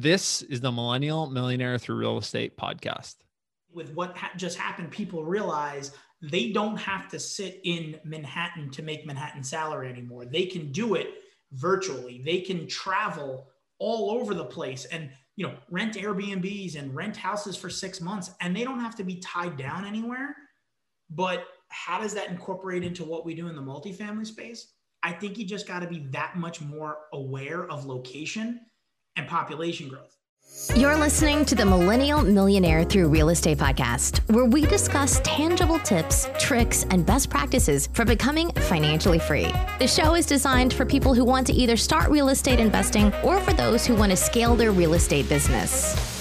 This is the Millennial Millionaire Through Real Estate podcast. With what ha- just happened, people realize they don't have to sit in Manhattan to make Manhattan salary anymore. They can do it virtually. They can travel all over the place and you know rent Airbnbs and rent houses for 6 months and they don't have to be tied down anywhere. But how does that incorporate into what we do in the multifamily space? I think you just got to be that much more aware of location and population growth. You're listening to the Millennial Millionaire Through Real Estate podcast, where we discuss tangible tips, tricks, and best practices for becoming financially free. The show is designed for people who want to either start real estate investing or for those who want to scale their real estate business.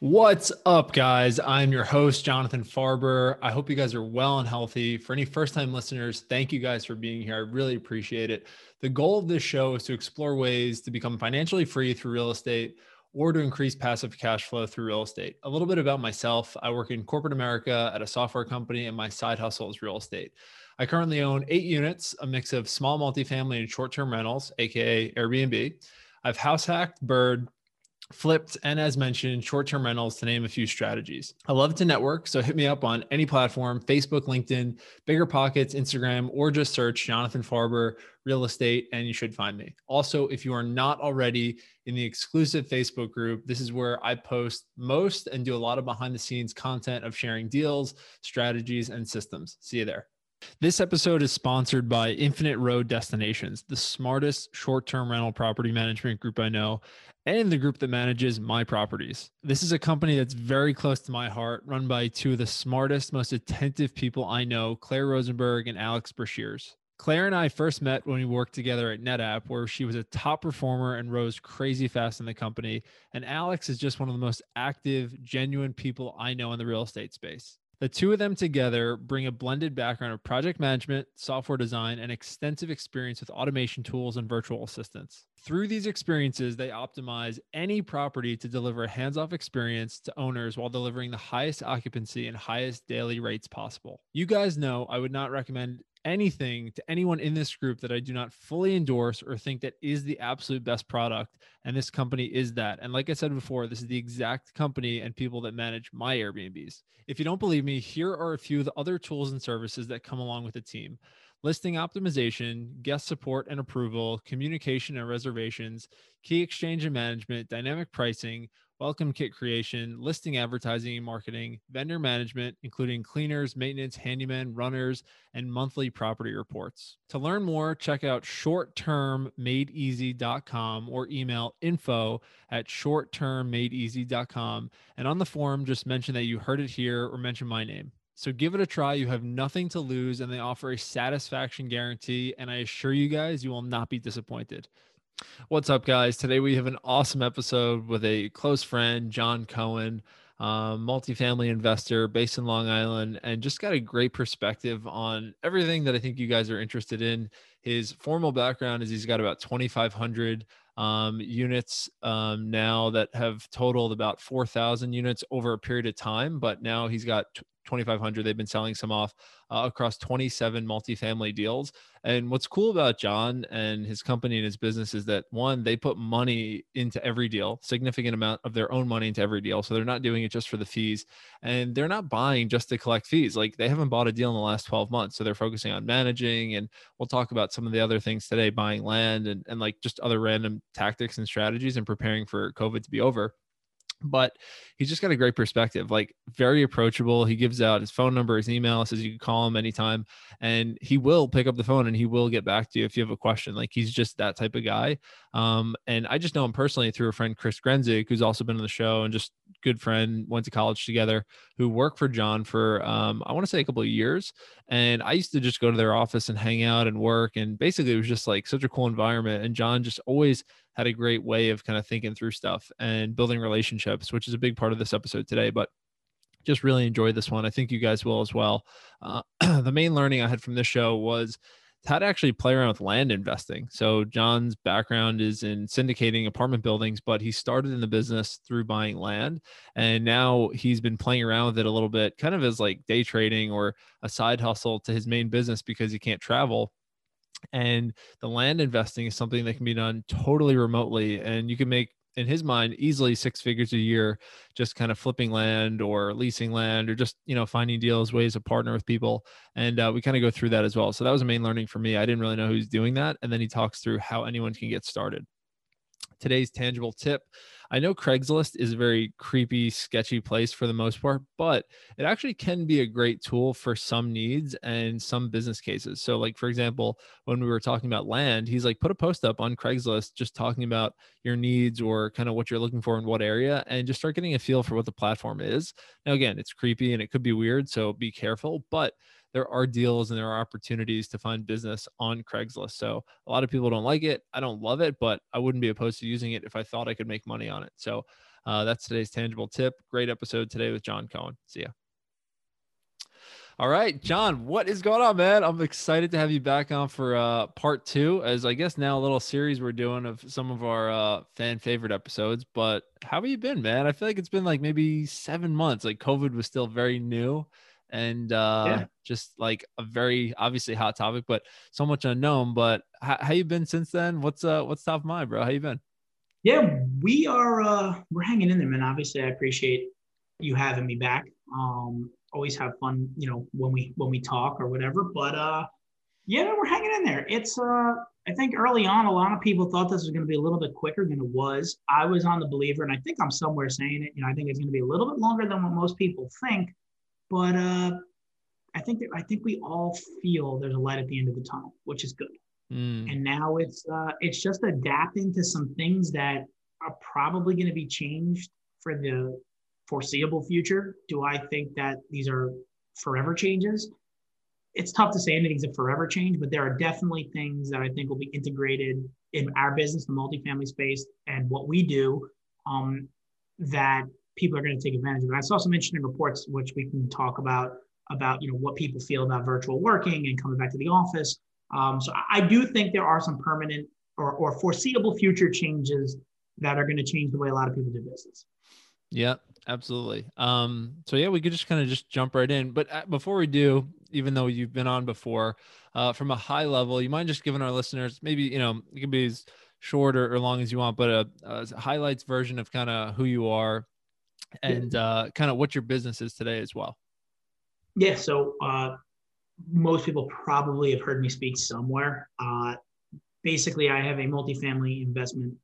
What's up, guys? I'm your host, Jonathan Farber. I hope you guys are well and healthy. For any first time listeners, thank you guys for being here. I really appreciate it. The goal of this show is to explore ways to become financially free through real estate or to increase passive cash flow through real estate. A little bit about myself I work in corporate America at a software company, and my side hustle is real estate. I currently own eight units, a mix of small multifamily and short term rentals, AKA Airbnb. I've house hacked, BRRRR'd, flipped, and as mentioned, short term rentals to name a few strategies. I love to network, so hit me up on any platform Facebook, LinkedIn, Bigger Pockets, Instagram, or just search Jonathan Farber Real Estate, and you should find me. Also, if you are not already in the exclusive Facebook group, this is where I post most and do a lot of behind the scenes content of sharing deals, strategies, and systems. See you there. This episode is sponsored by Infinite Road Destinations, the smartest short term rental property management group I know, and the group that manages my properties. This is a company that's very close to my heart, run by two of the smartest, most attentive people I know, Claire Rosenberg and Alex Brashears. Claire and I first met when we worked together at NetApp, where she was a top performer and rose crazy fast in the company. And Alex is just one of the most active, genuine people I know in the real estate space. The two of them together bring a blended background of project management, software design, and extensive experience with automation tools and virtual assistants. Through these experiences, they optimize any property to deliver a hands off experience to owners while delivering the highest occupancy and highest daily rates possible. You guys know I would not recommend anything to anyone in this group that I do not fully endorse or think that is the absolute best product. And this company is that. And like I said before, this is the exact company and people that manage my Airbnbs. If you don't believe me, here are a few of the other tools and services that come along with the team listing optimization, guest support and approval, communication and reservations, key exchange and management, dynamic pricing, welcome kit creation, listing advertising and marketing, vendor management, including cleaners, maintenance, handyman, runners, and monthly property reports. To learn more, check out shorttermmadeeasy.com or email info at shorttermmadeeasy.com. And on the form, just mention that you heard it here or mention my name. So give it a try. You have nothing to lose, and they offer a satisfaction guarantee. And I assure you guys, you will not be disappointed. What's up, guys? Today we have an awesome episode with a close friend, John Cohen, um, multifamily investor based in Long Island, and just got a great perspective on everything that I think you guys are interested in. His formal background is he's got about 2,500 um, units um, now that have totaled about 4,000 units over a period of time, but now he's got 2,500. They've been selling some off uh, across 27 multifamily deals. And what's cool about John and his company and his business is that one, they put money into every deal, significant amount of their own money into every deal. So they're not doing it just for the fees and they're not buying just to collect fees. Like they haven't bought a deal in the last 12 months. So they're focusing on managing. And we'll talk about some of the other things today, buying land and, and like just other random tactics and strategies and preparing for COVID to be over but he's just got a great perspective like very approachable. He gives out his phone number his email says you can call him anytime and he will pick up the phone and he will get back to you if you have a question. Like he's just that type of guy. Um, and i just know him personally through a friend chris grenzig who's also been on the show and just good friend went to college together who worked for john for um, i want to say a couple of years and i used to just go to their office and hang out and work and basically it was just like such a cool environment and john just always had a great way of kind of thinking through stuff and building relationships, which is a big part of this episode today. But just really enjoyed this one. I think you guys will as well. Uh, the main learning I had from this show was how to actually play around with land investing. So John's background is in syndicating apartment buildings, but he started in the business through buying land. And now he's been playing around with it a little bit, kind of as like day trading or a side hustle to his main business because he can't travel and the land investing is something that can be done totally remotely and you can make in his mind easily six figures a year just kind of flipping land or leasing land or just you know finding deals ways to partner with people. And uh, we kind of go through that as well. So that was a main learning for me. I didn't really know who's doing that. And then he talks through how anyone can get started. Today's tangible tip I know Craigslist is a very creepy, sketchy place for the most part, but it actually can be a great tool for some needs and some business cases. So, like, for example, when we were talking about land, he's like, put a post up on Craigslist just talking about your needs or kind of what you're looking for in what area and just start getting a feel for what the platform is. Now, again, it's creepy and it could be weird. So be careful, but there are deals and there are opportunities to find business on Craigslist. So a lot of people don't like it. I don't love it, but I wouldn't be opposed to using it if I thought I could make money on it. So uh, that's today's tangible tip. Great episode today with John Cohen. See ya. All right, John, what is going on, man? I'm excited to have you back on for uh, part two, as I guess now a little series we're doing of some of our uh, fan favorite episodes. But how have you been, man? I feel like it's been like maybe seven months. Like COVID was still very new and uh, yeah. just like a very obviously hot topic, but so much unknown. But how, how you been since then? What's uh what's top of mind, bro? How you been? Yeah, we are uh we're hanging in there, man. Obviously, I appreciate you having me back. Um, always have fun, you know, when we when we talk or whatever. But uh, yeah, we're hanging in there. It's uh, I think early on, a lot of people thought this was going to be a little bit quicker than it was. I was on the believer, and I think I'm somewhere saying it. You know, I think it's going to be a little bit longer than what most people think. But uh, I think that I think we all feel there's a light at the end of the tunnel, which is good. Mm. And now it's uh, it's just adapting to some things that are probably going to be changed for the foreseeable future. Do I think that these are forever changes? It's tough to say anything's a forever change, but there are definitely things that I think will be integrated in our business, the multifamily space, and what we do um, that people are going to take advantage of it. I saw some interesting reports which we can talk about about you know what people feel about virtual working and coming back to the office. Um, so I do think there are some permanent or, or foreseeable future changes that are going to change the way a lot of people do business. Yeah, absolutely. Um, so yeah, we could just kind of just jump right in. But uh, before we do, even though you've been on before, uh, from a high level, you mind just giving our listeners maybe you know it can be as short or, or long as you want, but a, a highlights version of kind of who you are, and uh, kind of what your business is today as well. Yeah. So uh, most people probably have heard me speak somewhere. Uh, basically, I have a multifamily investment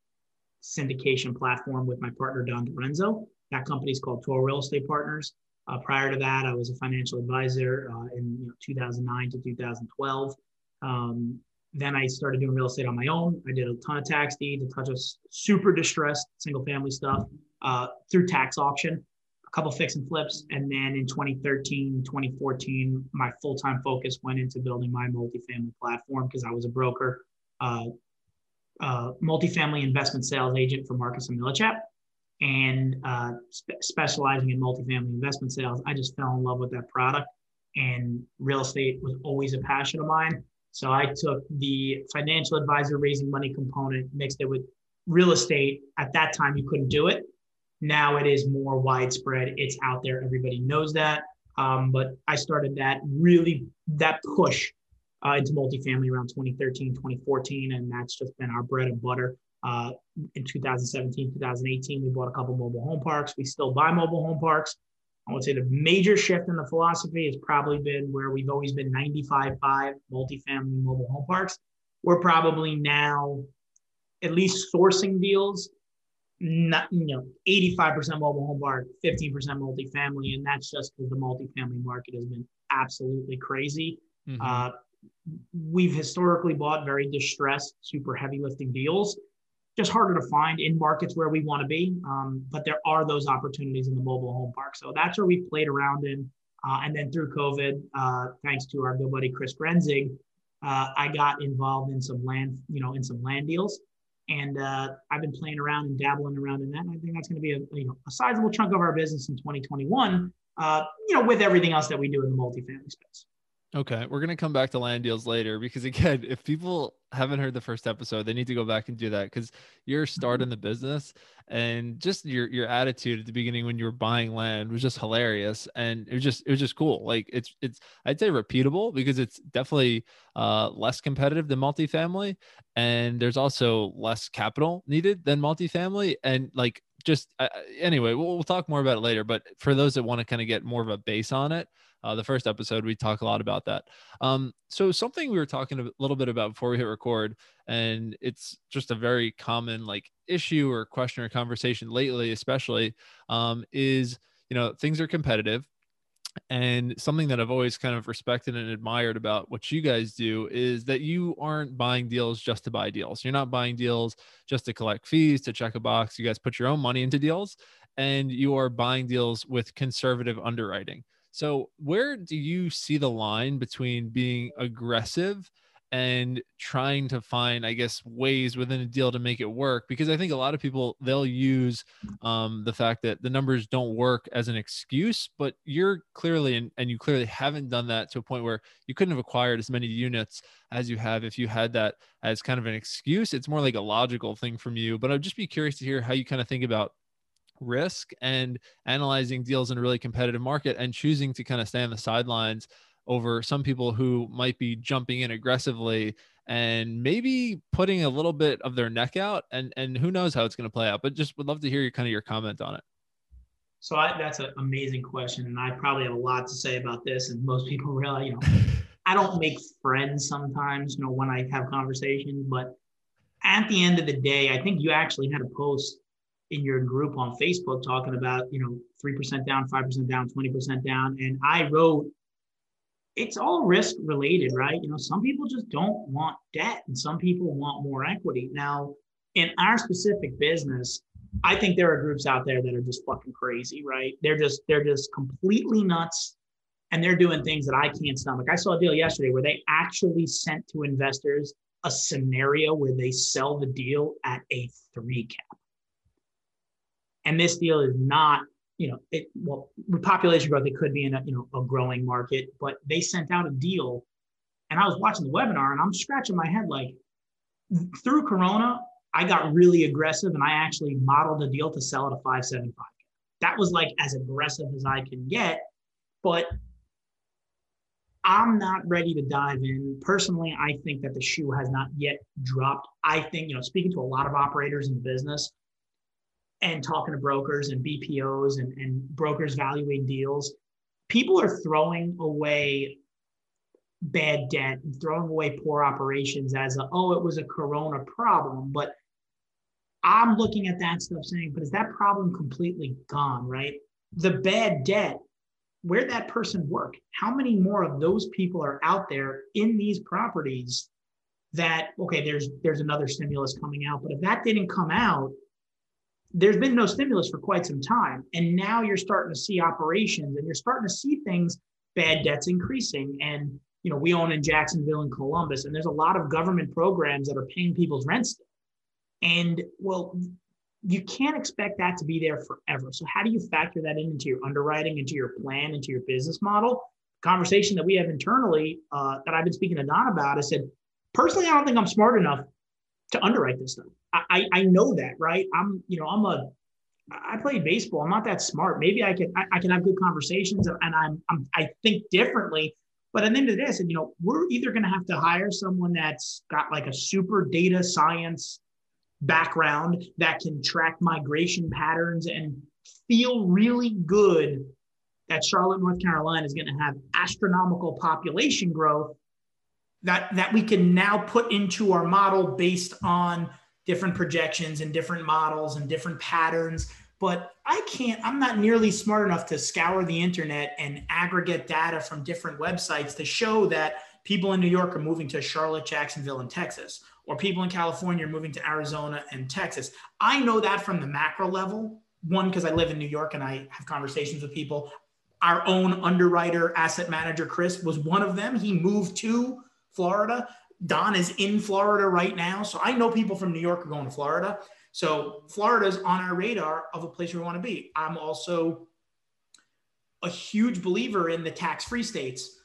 syndication platform with my partner Don Dorenzo. That company is called Toro Real Estate Partners. Uh, prior to that, I was a financial advisor uh, in you know, 2009 to 2012. Um, then I started doing real estate on my own. I did a ton of tax deeds, a ton of super distressed single family stuff uh, through tax auction, a couple fix and flips. And then in 2013, 2014, my full time focus went into building my multifamily platform because I was a broker, uh, uh, multifamily investment sales agent for Marcus and Millichap and uh, spe- specializing in multifamily investment sales. I just fell in love with that product and real estate was always a passion of mine. So I took the financial advisor raising money component, mixed it with real estate. At that time, you couldn't do it. Now it is more widespread. It's out there. Everybody knows that. Um, but I started that really that push uh, into multifamily around 2013, 2014, and that's just been our bread and butter. Uh, in 2017, 2018, we bought a couple mobile home parks. We still buy mobile home parks. I would say the major shift in the philosophy has probably been where we've always been 95 5 multifamily mobile home parks. We're probably now at least sourcing deals not, you know, 85% mobile home park, 15% multifamily. And that's just because the multifamily market has been absolutely crazy. Mm-hmm. Uh, we've historically bought very distressed, super heavy lifting deals. Just harder to find in markets where we want to be. Um, but there are those opportunities in the mobile home park. So that's where we've played around in. Uh, and then through COVID, uh, thanks to our good buddy Chris Grenzig, uh, I got involved in some land, you know, in some land deals. And uh, I've been playing around and dabbling around in that. And I think that's going to be a, you know, a sizable chunk of our business in 2021, uh, you know, with everything else that we do in the multifamily space. Okay, we're gonna come back to land deals later because again, if people haven't heard the first episode, they need to go back and do that because you're starting the business and just your your attitude at the beginning when you were buying land was just hilarious and it was just it was just cool. Like it's it's I'd say repeatable because it's definitely uh, less competitive than multifamily and there's also less capital needed than multifamily and like just uh, anyway, we'll, we'll talk more about it later. But for those that want to kind of get more of a base on it uh, the first episode, we talk a lot about that. Um, so something we were talking a little bit about before we hit record, and it's just a very common like issue or question or conversation lately, especially, um, is you know things are competitive. And something that I've always kind of respected and admired about what you guys do is that you aren't buying deals just to buy deals. You're not buying deals just to collect fees, to check a box. You guys put your own money into deals and you are buying deals with conservative underwriting. So, where do you see the line between being aggressive and trying to find, I guess, ways within a deal to make it work? Because I think a lot of people they'll use um, the fact that the numbers don't work as an excuse, but you're clearly and, and you clearly haven't done that to a point where you couldn't have acquired as many units as you have if you had that as kind of an excuse. It's more like a logical thing from you. But I'd just be curious to hear how you kind of think about risk and analyzing deals in a really competitive market and choosing to kind of stay on the sidelines over some people who might be jumping in aggressively and maybe putting a little bit of their neck out and and who knows how it's going to play out but just would love to hear your kind of your comment on it so I, that's an amazing question and i probably have a lot to say about this and most people realize you know i don't make friends sometimes you know when i have conversations but at the end of the day i think you actually had a post in your group on Facebook talking about, you know, 3% down, 5% down, 20% down. And I wrote, it's all risk related, right? You know, some people just don't want debt and some people want more equity. Now, in our specific business, I think there are groups out there that are just fucking crazy, right? They're just, they're just completely nuts and they're doing things that I can't stomach. I saw a deal yesterday where they actually sent to investors a scenario where they sell the deal at a three cap. And this deal is not, you know, it well, with population growth, it could be in a, you know, a growing market, but they sent out a deal. And I was watching the webinar and I'm scratching my head like through Corona, I got really aggressive and I actually modeled a deal to sell at a 575. That was like as aggressive as I can get. But I'm not ready to dive in. Personally, I think that the shoe has not yet dropped. I think, you know, speaking to a lot of operators in the business, and talking to brokers and BPOs and, and brokers valuing deals, people are throwing away bad debt and throwing away poor operations as a, oh, it was a corona problem. But I'm looking at that stuff saying, but is that problem completely gone, right? The bad debt, where that person work? How many more of those people are out there in these properties that, okay, there's there's another stimulus coming out, but if that didn't come out, there's been no stimulus for quite some time. And now you're starting to see operations and you're starting to see things, bad debts increasing. And, you know, we own in Jacksonville and Columbus, and there's a lot of government programs that are paying people's rents. And well, you can't expect that to be there forever. So how do you factor that in into your underwriting, into your plan, into your business model? Conversation that we have internally uh, that I've been speaking to Don about. I said, personally, I don't think I'm smart enough to underwrite this stuff. I, I know that, right? I'm, you know, I'm a, I played baseball. I'm not that smart. Maybe I can, I, I can have good conversations and I'm, I'm, I think differently. But at the end of the day, I said, you know, we're either going to have to hire someone that's got like a super data science background that can track migration patterns and feel really good that Charlotte, North Carolina is going to have astronomical population growth that that we can now put into our model based on different projections and different models and different patterns. But i can't i'm not nearly smart enough to scour the internet and aggregate data from different websites to show that people in new york are moving to charlotte jacksonville and texas or people in california are moving to arizona and texas. I know that from the macro level. One because i live in new york and i have conversations with people. Our own underwriter asset manager chris was one of them. He moved to Florida. Don is in Florida right now. So I know people from New York are going to Florida. So Florida is on our radar of a place we want to be. I'm also a huge believer in the tax free states.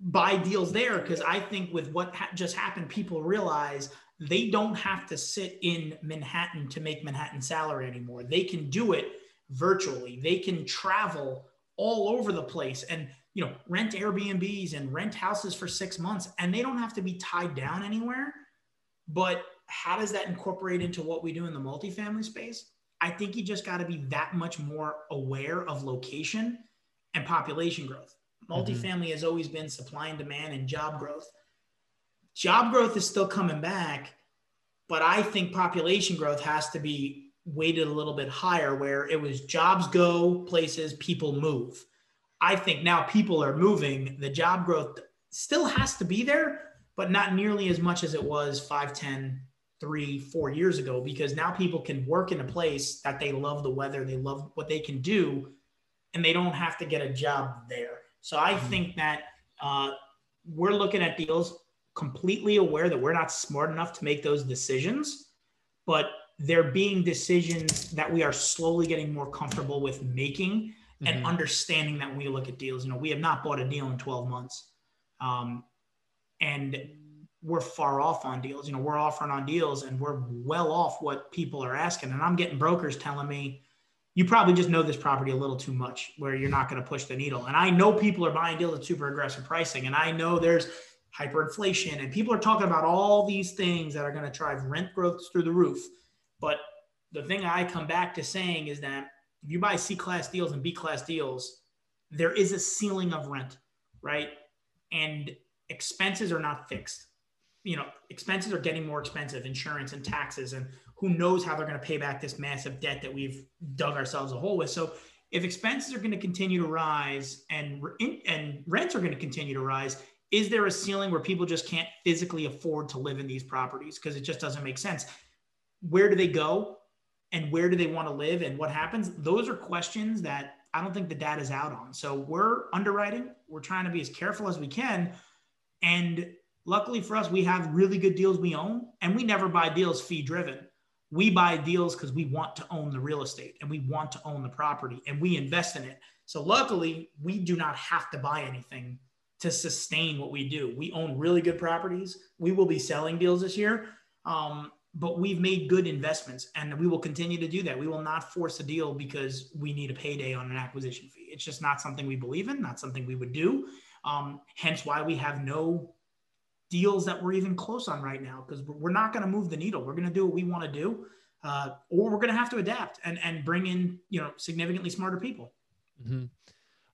buy deals there because I think with what ha- just happened, people realize they don't have to sit in Manhattan to make Manhattan salary anymore. They can do it virtually. They can travel all over the place and you know rent Airbnbs and rent houses for 6 months and they don't have to be tied down anywhere. But how does that incorporate into what we do in the multifamily space? I think you just got to be that much more aware of location and population growth. Mm-hmm. Multifamily mm-hmm. has always been supply and demand and job growth. Job growth is still coming back, but I think population growth has to be weighted a little bit higher where it was jobs go places, people move. I think now people are moving. The job growth still has to be there, but not nearly as much as it was 5, 10, three, four years ago, because now people can work in a place that they love the weather, they love what they can do, and they don't have to get a job there. So I mm-hmm. think that uh, we're looking at deals completely aware that we're not smart enough to make those decisions, but they're being decisions that we are slowly getting more comfortable with making and mm-hmm. understanding that when we look at deals, you know, we have not bought a deal in 12 months. Um, and we're far off on deals. You know, we're offering on deals and we're well off what people are asking. And I'm getting brokers telling me, you probably just know this property a little too much where you're not going to push the needle. And I know people are buying deals at super aggressive pricing. And I know there's hyperinflation and people are talking about all these things that are going to drive rent growth through the roof. But the thing I come back to saying is that if you buy C class deals and B class deals, there is a ceiling of rent, right? And expenses are not fixed you know, expenses are getting more expensive, insurance and taxes, and who knows how they're going to pay back this massive debt that we've dug ourselves a hole with. So if expenses are going to continue to rise and and rents are going to continue to rise, is there a ceiling where people just can't physically afford to live in these properties because it just doesn't make sense? Where do they go? And where do they want to live? And what happens? Those are questions that I don't think the data is out on. So we're underwriting. We're trying to be as careful as we can. And Luckily for us, we have really good deals we own, and we never buy deals fee driven. We buy deals because we want to own the real estate and we want to own the property and we invest in it. So, luckily, we do not have to buy anything to sustain what we do. We own really good properties. We will be selling deals this year, um, but we've made good investments and we will continue to do that. We will not force a deal because we need a payday on an acquisition fee. It's just not something we believe in, not something we would do. Um, hence why we have no deals that we're even close on right now because we're not going to move the needle. We're going to do what we want to do, uh, or we're going to have to adapt and and bring in you know significantly smarter people. Mm-hmm.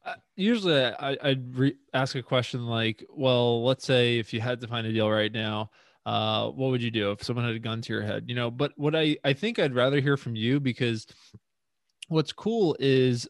Uh, usually, I, I'd re- ask a question like, "Well, let's say if you had to find a deal right now." Uh, what would you do if someone had a gun to your head? You know, but what I, I think I'd rather hear from you because what's cool is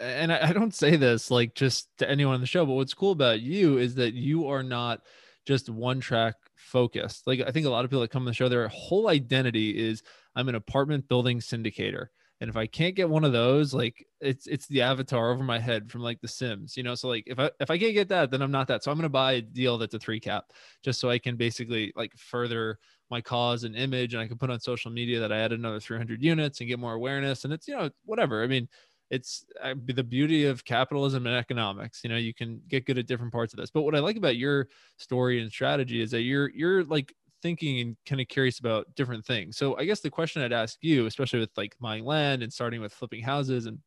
and I, I, don't say this like just to anyone on the show, but what's cool about you is that you are not just one track focused. Like I think a lot of people that come on the show, their whole identity is I'm an apartment building syndicator. And if I can't get one of those, like it's it's the avatar over my head from like The Sims, you know. So like if I if I can't get that, then I'm not that. So I'm gonna buy a deal that's a three cap, just so I can basically like further my cause and image, and I can put on social media that I added another 300 units and get more awareness. And it's you know whatever. I mean, it's uh, the beauty of capitalism and economics you know you can get good at different parts of this but what i like about your story and strategy is that you're you're like thinking and kind of curious about different things so i guess the question i'd ask you especially with like buying land and starting with flipping houses and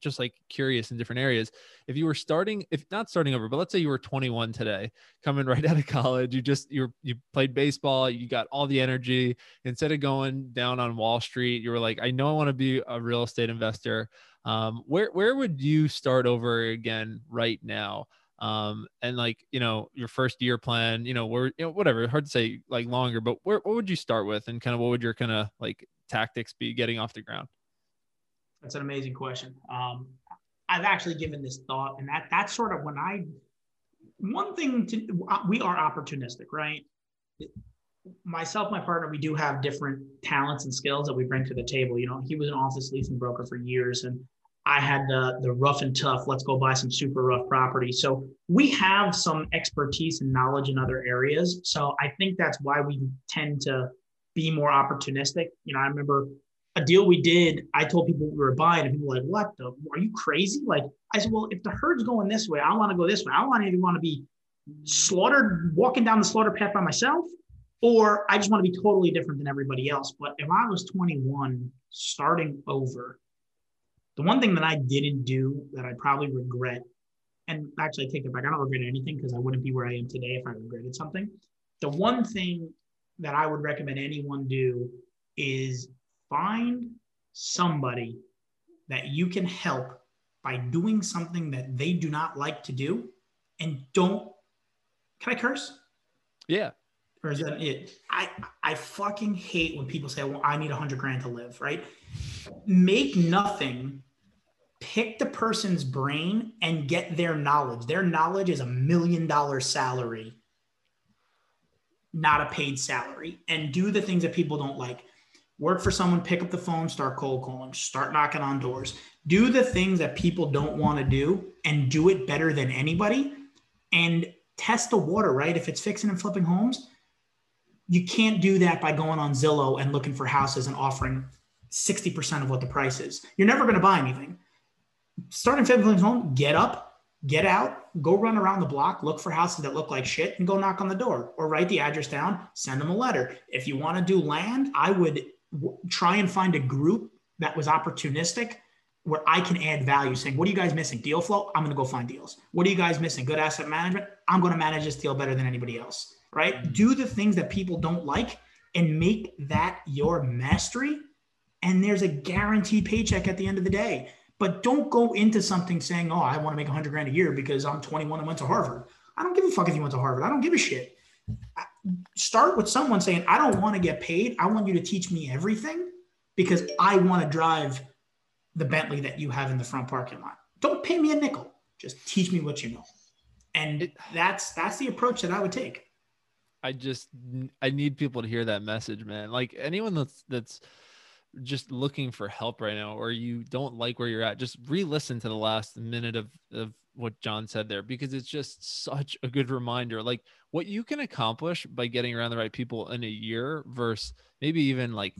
just like curious in different areas if you were starting if not starting over but let's say you were 21 today coming right out of college you just you you played baseball you got all the energy instead of going down on wall street you were like i know i want to be a real estate investor um, where where would you start over again right now? Um, and like you know your first year plan, you know where you know whatever hard to say like longer, but where what would you start with, and kind of what would your kind of like tactics be getting off the ground? That's an amazing question. Um, I've actually given this thought, and that that's sort of when I one thing to we are opportunistic, right? myself, my partner, we do have different talents and skills that we bring to the table. You know, he was an office leasing broker for years, and I had the the rough and tough. Let's go buy some super rough property. So we have some expertise and knowledge in other areas. So I think that's why we tend to be more opportunistic. You know, I remember a deal we did. I told people we were buying, and people were like, "What? The, are you crazy?" Like I said, "Well, if the herd's going this way, I want to go this way. I to even want to be slaughtered walking down the slaughter path by myself, or I just want to be totally different than everybody else. But if I was 21, starting over, the one thing that I didn't do that I probably regret, and actually I take it back, I don't regret anything because I wouldn't be where I am today if I regretted something. The one thing that I would recommend anyone do is find somebody that you can help by doing something that they do not like to do and don't can I curse? Yeah. Or is that it? I I fucking hate when people say, "Well, I need a hundred grand to live." Right? Make nothing. Pick the person's brain and get their knowledge. Their knowledge is a million dollar salary, not a paid salary. And do the things that people don't like. Work for someone, pick up the phone, start cold calling, start knocking on doors. Do the things that people don't want to do and do it better than anybody. And test the water, right? If it's fixing and flipping homes, you can't do that by going on Zillow and looking for houses and offering 60% of what the price is. You're never going to buy anything. Start in flipping home, get up, get out, go run around the block, look for houses that look like shit, and go knock on the door or write the address down, send them a letter. If you want to do land, I would w- try and find a group that was opportunistic where I can add value saying, what are you guys missing? Deal flow? I'm going to go find deals. What are you guys missing? Good asset management? I'm going to manage this deal better than anybody else, right? Do the things that people don't like and make that your mastery. And there's a guaranteed paycheck at the end of the day. But don't go into something saying, oh, I want to make 100 grand a year because I'm 21 and went to Harvard. I don't give a fuck if you went to Harvard. I don't give a shit. Start with someone saying, I don't want to get paid. I want you to teach me everything because I want to drive the Bentley that you have in the front parking lot. Don't pay me a nickel. Just teach me what you know. And that's that's the approach that I would take. I just I need people to hear that message, man. Like anyone that's that's just looking for help right now or you don't like where you're at, just re-listen to the last minute of of what John said there because it's just such a good reminder. Like what you can accomplish by getting around the right people in a year versus maybe even like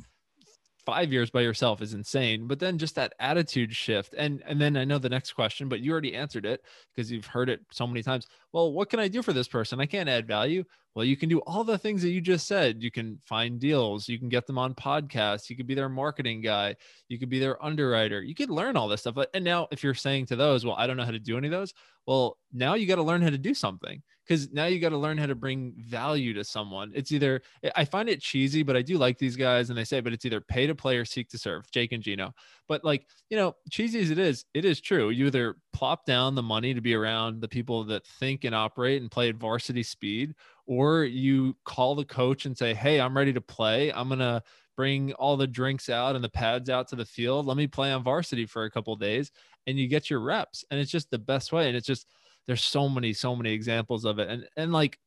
five years by yourself is insane. But then just that attitude shift. And and then i know the next question but you already answered it because you've heard it so many times. Well what can i do for this person? I can't add value well you can do all the things that you just said you can find deals you can get them on podcasts you could be their marketing guy you could be their underwriter you could learn all this stuff and now if you're saying to those well i don't know how to do any of those well now you got to learn how to do something because now you got to learn how to bring value to someone. It's either I find it cheesy, but I do like these guys, and they say, but it's either pay to play or seek to serve. Jake and Gino, but like you know, cheesy as it is, it is true. You either plop down the money to be around the people that think and operate and play at varsity speed, or you call the coach and say, hey, I'm ready to play. I'm gonna bring all the drinks out and the pads out to the field. Let me play on varsity for a couple days, and you get your reps, and it's just the best way. And it's just there's so many so many examples of it and and like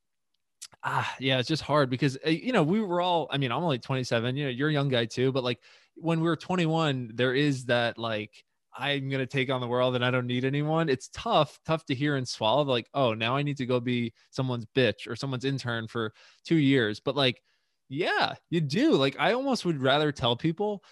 ah yeah it's just hard because eh, you know we were all i mean i'm only 27 you know you're a young guy too but like when we were 21 there is that like i'm going to take on the world and i don't need anyone it's tough tough to hear and swallow like oh now i need to go be someone's bitch or someone's intern for two years but like yeah you do like i almost would rather tell people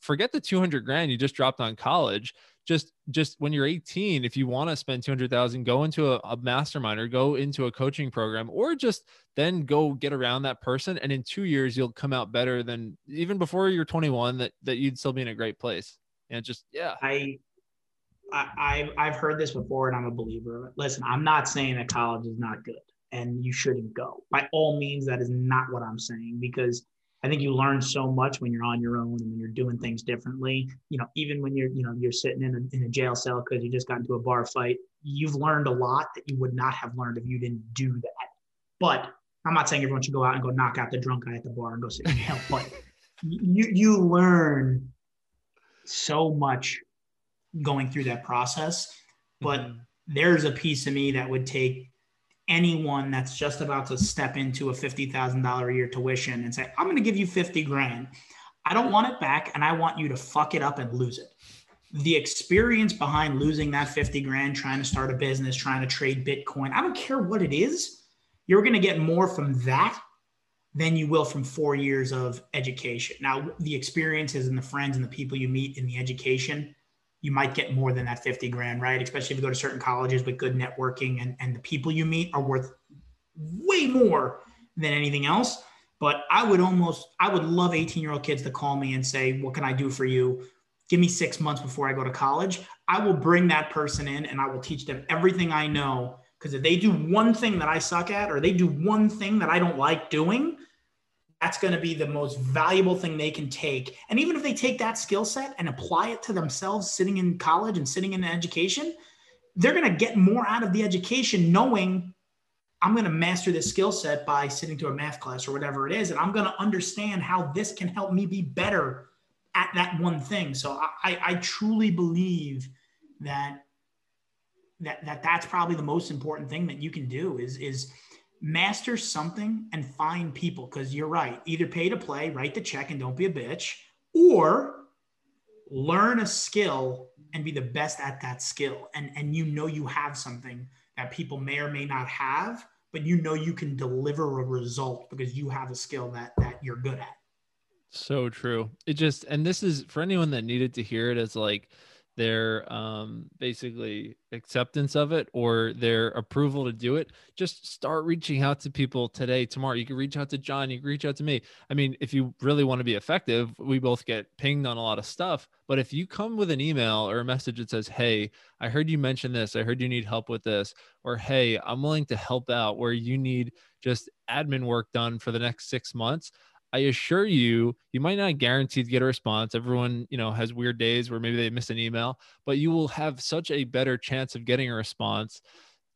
forget the 200 grand you just dropped on college just just when you're 18 if you want to spend 200000 go into a, a, mastermind or go into a coaching program or just then go get around that person and in two years you'll come out better than even before you're 21 that that you'd still be in a great place and just yeah i I, I've heard this before and I'm a believer of it. Listen, I'm not saying that college is not good and you shouldn't go. By all means, that is not what I'm saying because I think you learn so much when you're on your own and when you're doing things differently. You know, even when you're, you know, you're sitting in a, in a jail cell because you just got into a bar fight, you've learned a lot that you would not have learned if you didn't do that. But I'm not saying everyone should go out and go knock out the drunk guy at the bar and go sit in jail, but you you learn so much going through that process. But mm-hmm. there's a piece of me that would take anyone that's just about to step into a $50,000 a year tuition and say, I'm going to give you 50 grand. I don't want it back and I want you to fuck it up and lose it. The experience behind losing that 50 grand, trying to start a business, trying to trade Bitcoin, I don't care what it is. You're going to get more from that than you will from four years of education. Now, the experiences and the friends and the people you meet in the education, you might get more than that 50 grand, right? Especially if you go to certain colleges with good networking and, and the people you meet are worth way more than anything else. But I would almost, I would love 18 year old kids to call me and say, What can I do for you? Give me six months before I go to college. I will bring that person in and I will teach them everything I know. Because if they do one thing that I suck at, or they do one thing that I don't like doing, that's going to be the most valuable thing they can take. And even if they take that skill set and apply it to themselves sitting in college and sitting in education, they're going to get more out of the education knowing I'm going to master this skill set by sitting to a math class or whatever it is. And I'm going to understand how this can help me be better at that one thing. So I, I truly believe that, that, that that's probably the most important thing that you can do is, is, master something and find people because you're right. Either pay to play, write the check, and don't be a bitch, or learn a skill and be the best at that skill. And, and you know you have something that people may or may not have, but you know you can deliver a result because you have a skill that that you're good at. So true. It just and this is for anyone that needed to hear it as like their um, basically acceptance of it or their approval to do it, just start reaching out to people today, tomorrow. You can reach out to John, you can reach out to me. I mean, if you really want to be effective, we both get pinged on a lot of stuff. But if you come with an email or a message that says, Hey, I heard you mention this, I heard you need help with this, or Hey, I'm willing to help out where you need just admin work done for the next six months. I assure you, you might not guarantee to get a response. Everyone, you know, has weird days where maybe they miss an email, but you will have such a better chance of getting a response.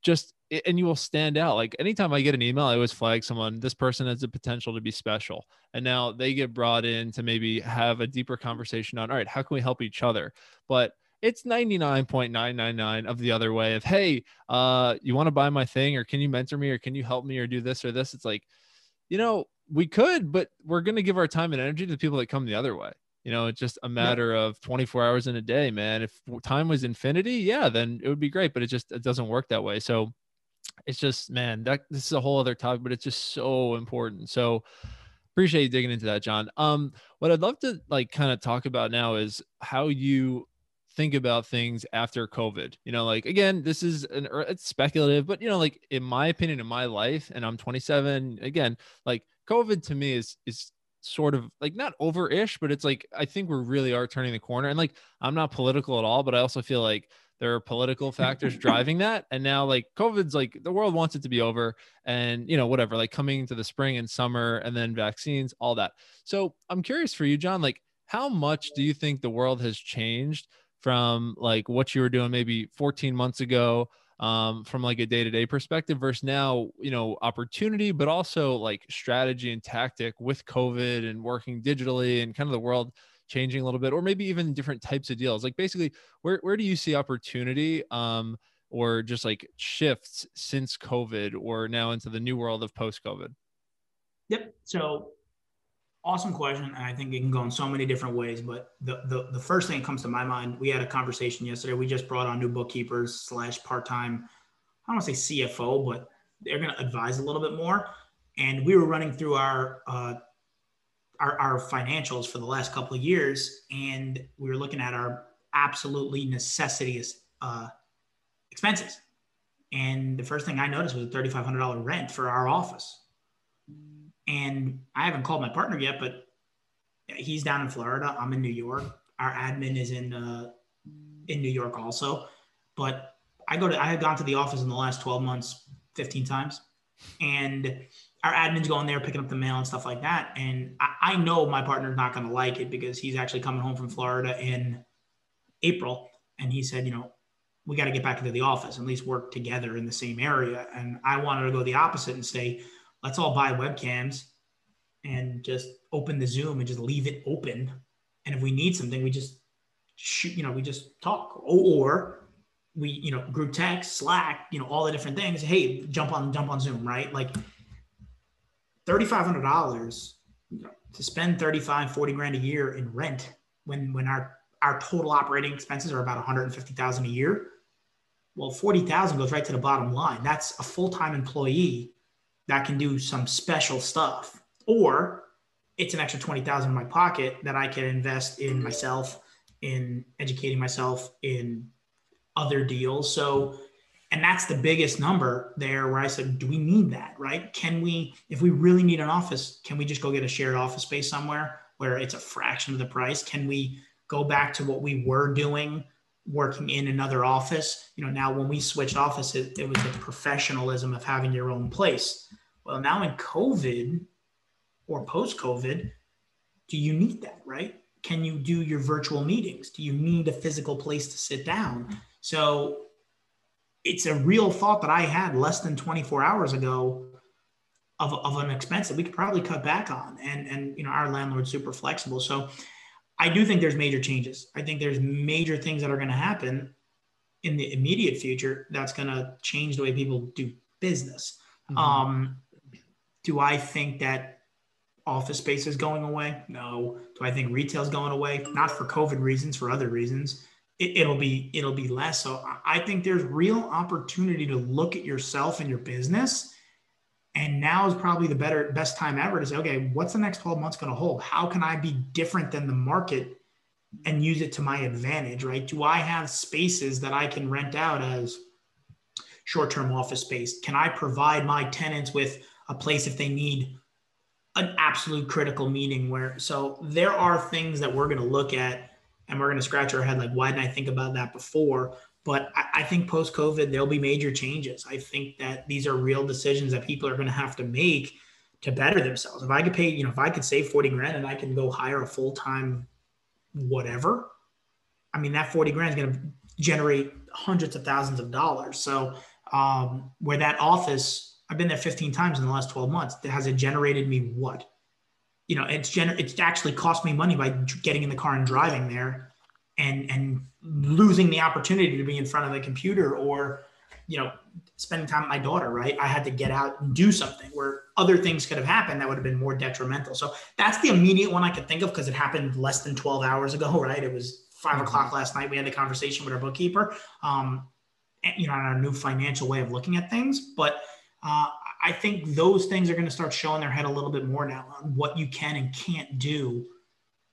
Just and you will stand out. Like anytime I get an email, I always flag someone. This person has the potential to be special, and now they get brought in to maybe have a deeper conversation on. All right, how can we help each other? But it's 99.999 of the other way of hey uh you want to buy my thing or can you mentor me or can you help me or do this or this it's like you know we could, but we're going to give our time and energy to the people that come the other way. You know, it's just a matter yeah. of 24 hours in a day, man. If time was infinity, yeah, then it would be great, but it just it doesn't work that way. So it's just, man, that this is a whole other topic, but it's just so important. So appreciate you digging into that, John. Um, what I'd love to like kind of talk about now is how you think about things after COVID. You know, like again, this is an er, it's speculative, but you know, like in my opinion, in my life, and I'm 27. Again, like COVID to me is is sort of like not over-ish, but it's like I think we really are turning the corner. And like I'm not political at all, but I also feel like there are political factors driving that. And now like COVID's like the world wants it to be over and you know, whatever, like coming into the spring and summer and then vaccines, all that. So I'm curious for you, John, like how much do you think the world has changed from like what you were doing maybe 14 months ago um, from like a day-to-day perspective versus now you know opportunity but also like strategy and tactic with covid and working digitally and kind of the world changing a little bit or maybe even different types of deals. Like basically where, where do you see opportunity um, or just like shifts since covid or now into the new world of post-covid? Yep. So awesome question and i think it can go in so many different ways but the, the, the first thing that comes to my mind we had a conversation yesterday. We just brought on new bookkeepers slash part-time i don't want to say cfo but they're going to advise a little bit more. And we were running through our uh, our, our financials for the last couple of years and we were looking at our absolutely necessities uh, expenses. And the first thing i noticed was a $3500 rent for our office and I haven't called my partner yet, but he's down in Florida. I'm in New York. Our admin is in uh, in New York also. But I go to I have gone to the office in the last 12 months 15 times, and our admin's going there picking up the mail and stuff like that. And I, I know my partner's not going to like it because he's actually coming home from Florida in April, and he said, you know, we got to get back into the office, and at least work together in the same area. And I wanted to go the opposite and say, let's all buy webcams and just open the Zoom and just leave it open. And if we need something, we just shoot, you know, we just talk or we, you know, group text, Slack, you know, all the different things. Hey, jump on, jump on Zoom, right? Like $3,500 to spend 35, 40 grand a year in rent when, when our, our total operating expenses are about 150,000 a year. Well, 40,000 goes right to the bottom line. That's a full-time employee that can do some special stuff or it's an extra 20,000 in my pocket that I can invest in myself in educating myself in other deals. So, and that's the biggest number there where I said, do we need that, right? Can we, if we really need an office, can we just go get a shared office space somewhere where it's a fraction of the price? Can we go back to what we were doing working in another office? You know, now when we switched office, it, it was the professionalism of having your own place. Well, now in COVID or post COVID, do you need that, right? Can you do your virtual meetings? Do you need a physical place to sit down? So it's a real thought that I had less than 24 hours ago of, of an expense that we could probably cut back on. And, and, you know, our landlord's super flexible. So I do think there's major changes. I think there's major things that are going to happen in the immediate future that's going to change the way people do business. Mm-hmm. Um, do I think that office space is going away? No. Do I think retail is going away? Not for COVID reasons, for other reasons. It, will be it'll be less. So I think there's real opportunity to look at yourself and your business. And now is probably the better best time ever to say, okay, what's the next 12 months going to hold? How can I be different than the market and use it to my advantage? Right? Do I have spaces that I can rent out as short-term office space? Can I provide my tenants with a place if they need an absolute critical meeting where so there are things that we're going to look at and we're going to scratch our head like why didn't i think about that before? But I, I think post covid there'll be major changes. I think that these are real decisions that people are going to have to make to better themselves. If i could pay you know if i could save 40 grand and i can go hire a full-time whatever i mean that 40 grand is going to generate hundreds of thousands of dollars. So um, where that office I've been there 15 times in the last 12 months. That has it generated me what? You know, it's gener- it's actually cost me money by getting in the car and driving there and and losing the opportunity to be in front of the computer or you know spending time with my daughter right i had to get out and do something where other things could have happened that would have been more detrimental so that's the immediate one i could think of because it happened less than 12 hours ago right it was 5 mm-hmm. o'clock last night we had the conversation with our bookkeeper um, you know on our new financial way of looking at things but uh, I think those things are going to start showing their head a little bit more now on what you can and can't do.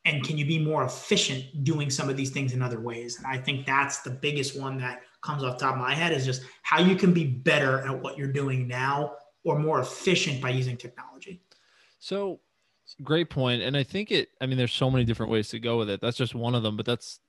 And can you be more efficient doing some of these things in other ways? And I think that's the biggest one that comes off top of my head is just how you can be better at what you're doing now or more efficient by using technology. So great point. point and i think it i mean there's so many different ways to go with it that's just one of them but that's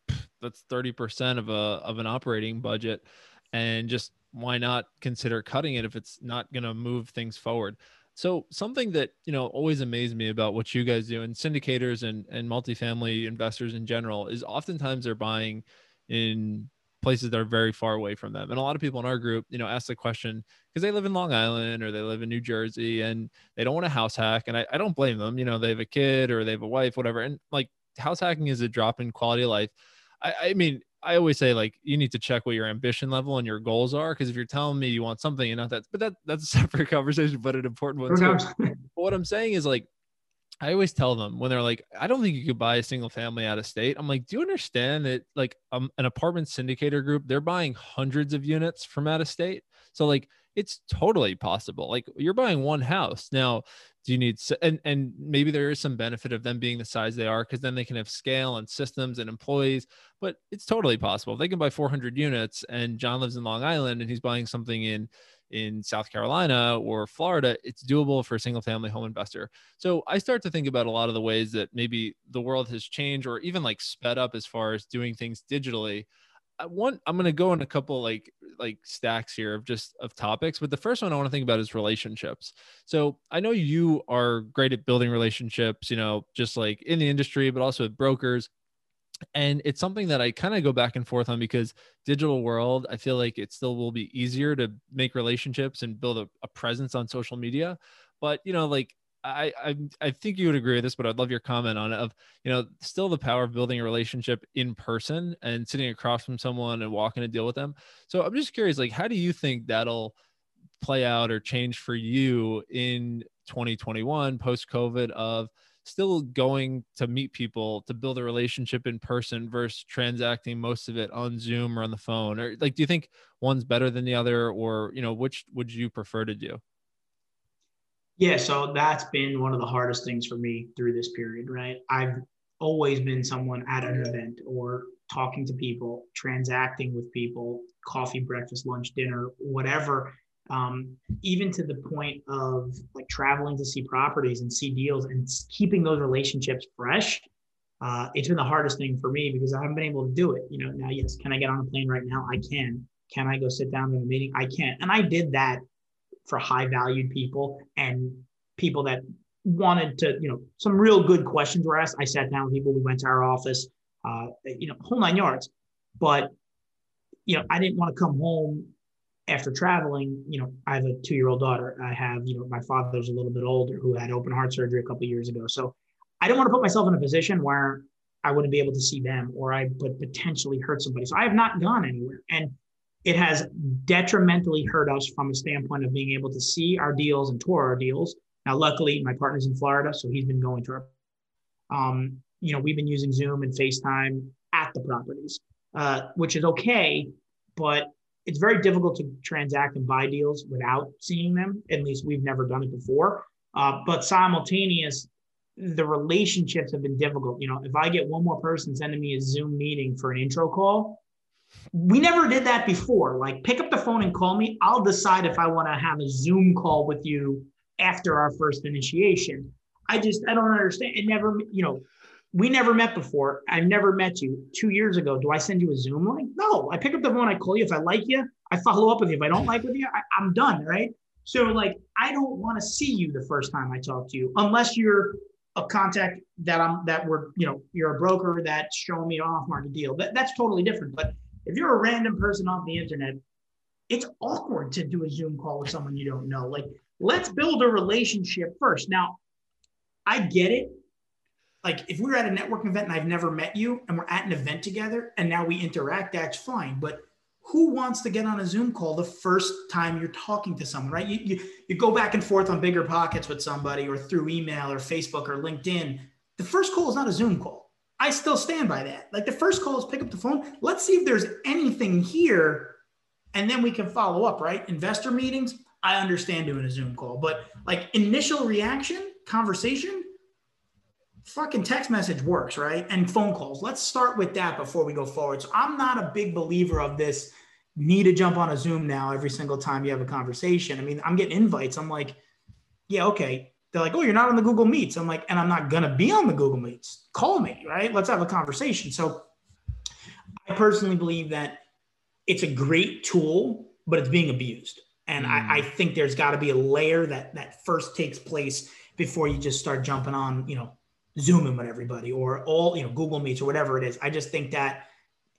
that's 30% of a of an operating budget and just why not consider cutting it if it's not going to move things forward? So something that you know always amazed me about what you guys do and syndicators and and multifamily investors in general is oftentimes they're buying in places that are very far away from them. And a lot of people in our group, you know, ask the question because they live in Long Island or they live in New Jersey and they don't want a house hack. And I, I don't blame them. You know, they have a kid or they have a wife, whatever. And like house hacking is a drop in quality of life. I, I mean, I always say like you need to check what your ambition level and your goals are because if you're telling me you want something and not that, but that that's a separate conversation, but an important one too. but what I'm saying is like I always tell them when they're like, I don't think you could buy a single family out of state. I'm like, do you understand that like um, an apartment syndicator group, they're buying hundreds of units from out of state. So like it's totally possible. Like you're buying one house now do you need and and maybe there is some benefit of them being the size they are because then they can have scale and systems and employees but it's totally possible if they can buy 400 units and john lives in long island and he's buying something in in south carolina or florida it's doable for a single family home investor so i start to think about a lot of the ways that maybe the world has changed or even like sped up as far as doing things digitally I want I'm gonna go in a couple like like stacks here of just of topics, but the first one I want to think about is relationships. So I know you are great at building relationships, you know, just like in the industry, but also with brokers. And it's something that I kind of go back and forth on because digital world, I feel like it still will be easier to make relationships and build a, a presence on social media. But you know, like I, I I think you would agree with this, but I'd love your comment on it. Of you know, still the power of building a relationship in person and sitting across from someone and walking to deal with them. So I'm just curious, like, how do you think that'll play out or change for you in 2021 post COVID? Of still going to meet people to build a relationship in person versus transacting most of it on Zoom or on the phone, or like, do you think one's better than the other, or you know, which would you prefer to do? Yeah, so that's been one of the hardest things for me through this period, right? I've always been someone at an event or talking to people, transacting with people, coffee, breakfast, lunch, dinner, whatever. Um, even to the point of like traveling to see properties and see deals and keeping those relationships fresh. Uh, it's been the hardest thing for me because I haven't been able to do it. You know, now, yes, can I get on a plane right now? I can. Can I go sit down in a meeting? I can't. And I did that for high valued people and people that wanted to, you know, some real good questions were asked. I sat down with people. We went to our office, uh, you know, whole nine yards. But, you know, I didn't want to come home after traveling. You know, I have a two year old daughter. I have, you know, my father's a little bit older who had open heart surgery a couple years ago. So I didn't want to put myself in a position where I wouldn't be able to see them or I would potentially hurt somebody. So I have not gone anywhere. And it has detrimentally hurt us from a standpoint of being able to see our deals and tour our deals now, luckily, my partner's in Florida, so he's been going to our. Um, you know, we've been using Zoom and FaceTime at the properties, uh, which is okay, but it's very difficult to transact and buy deals without seeing them. At least we've never done it before. Uh, but simultaneous, the relationships have been difficult. You know, if I get one more person sending me a Zoom meeting for an intro call, we never did that before. Like, pick up the phone and call me. I'll decide if I want to have a Zoom call with you after our first initiation. I just I don't understand. It never, you know, we never met before. I've never met you. Two years ago, do I send you a Zoom link? No. I pick up the phone, I call you. If I like you, I follow up with you. If I don't like with you, I, I'm done. Right. So like I don't want to see you the first time I talk to you, unless you're a contact that I'm that we're, you know, you're a broker that's showing me an off-market deal. That, that's totally different. But if you're a random person off the internet, it's awkward to do a Zoom call with someone you don't know. Like let's build a relationship first. Now, I get it. Like if we are at a networking event and I've never met you and we're at an event together and now we interact, that's fine. But who wants to get on a Zoom call the first time you're talking to someone, right? You, you, you go back and forth on BiggerPockets with somebody or through email or Facebook or LinkedIn. The first call is not a Zoom call. I still stand by that. Like the first call is pick up the phone. Let's see if there's anything here and then we can follow up, right? Investor meetings, I understand doing a Zoom call, but like initial reaction, conversation, fucking text message works, right? And phone calls. Let's start with that before we go forward. So I'm not a big believer of this need to jump on a Zoom now every single time you have a conversation. I mean, I'm getting invites. I'm like, yeah, okay. They're like, oh, you're not on the Google Meets. I'm like, and I'm not going to be on the Google Meets. Call me, right? Let's have a conversation. So I personally believe that it's a great tool, but it's being abused. And mm. I, I, think there's got to be a layer that that first takes place before you just start jumping on, you know, zooming with everybody or all, you know, Google Meets or whatever it is. I just think that,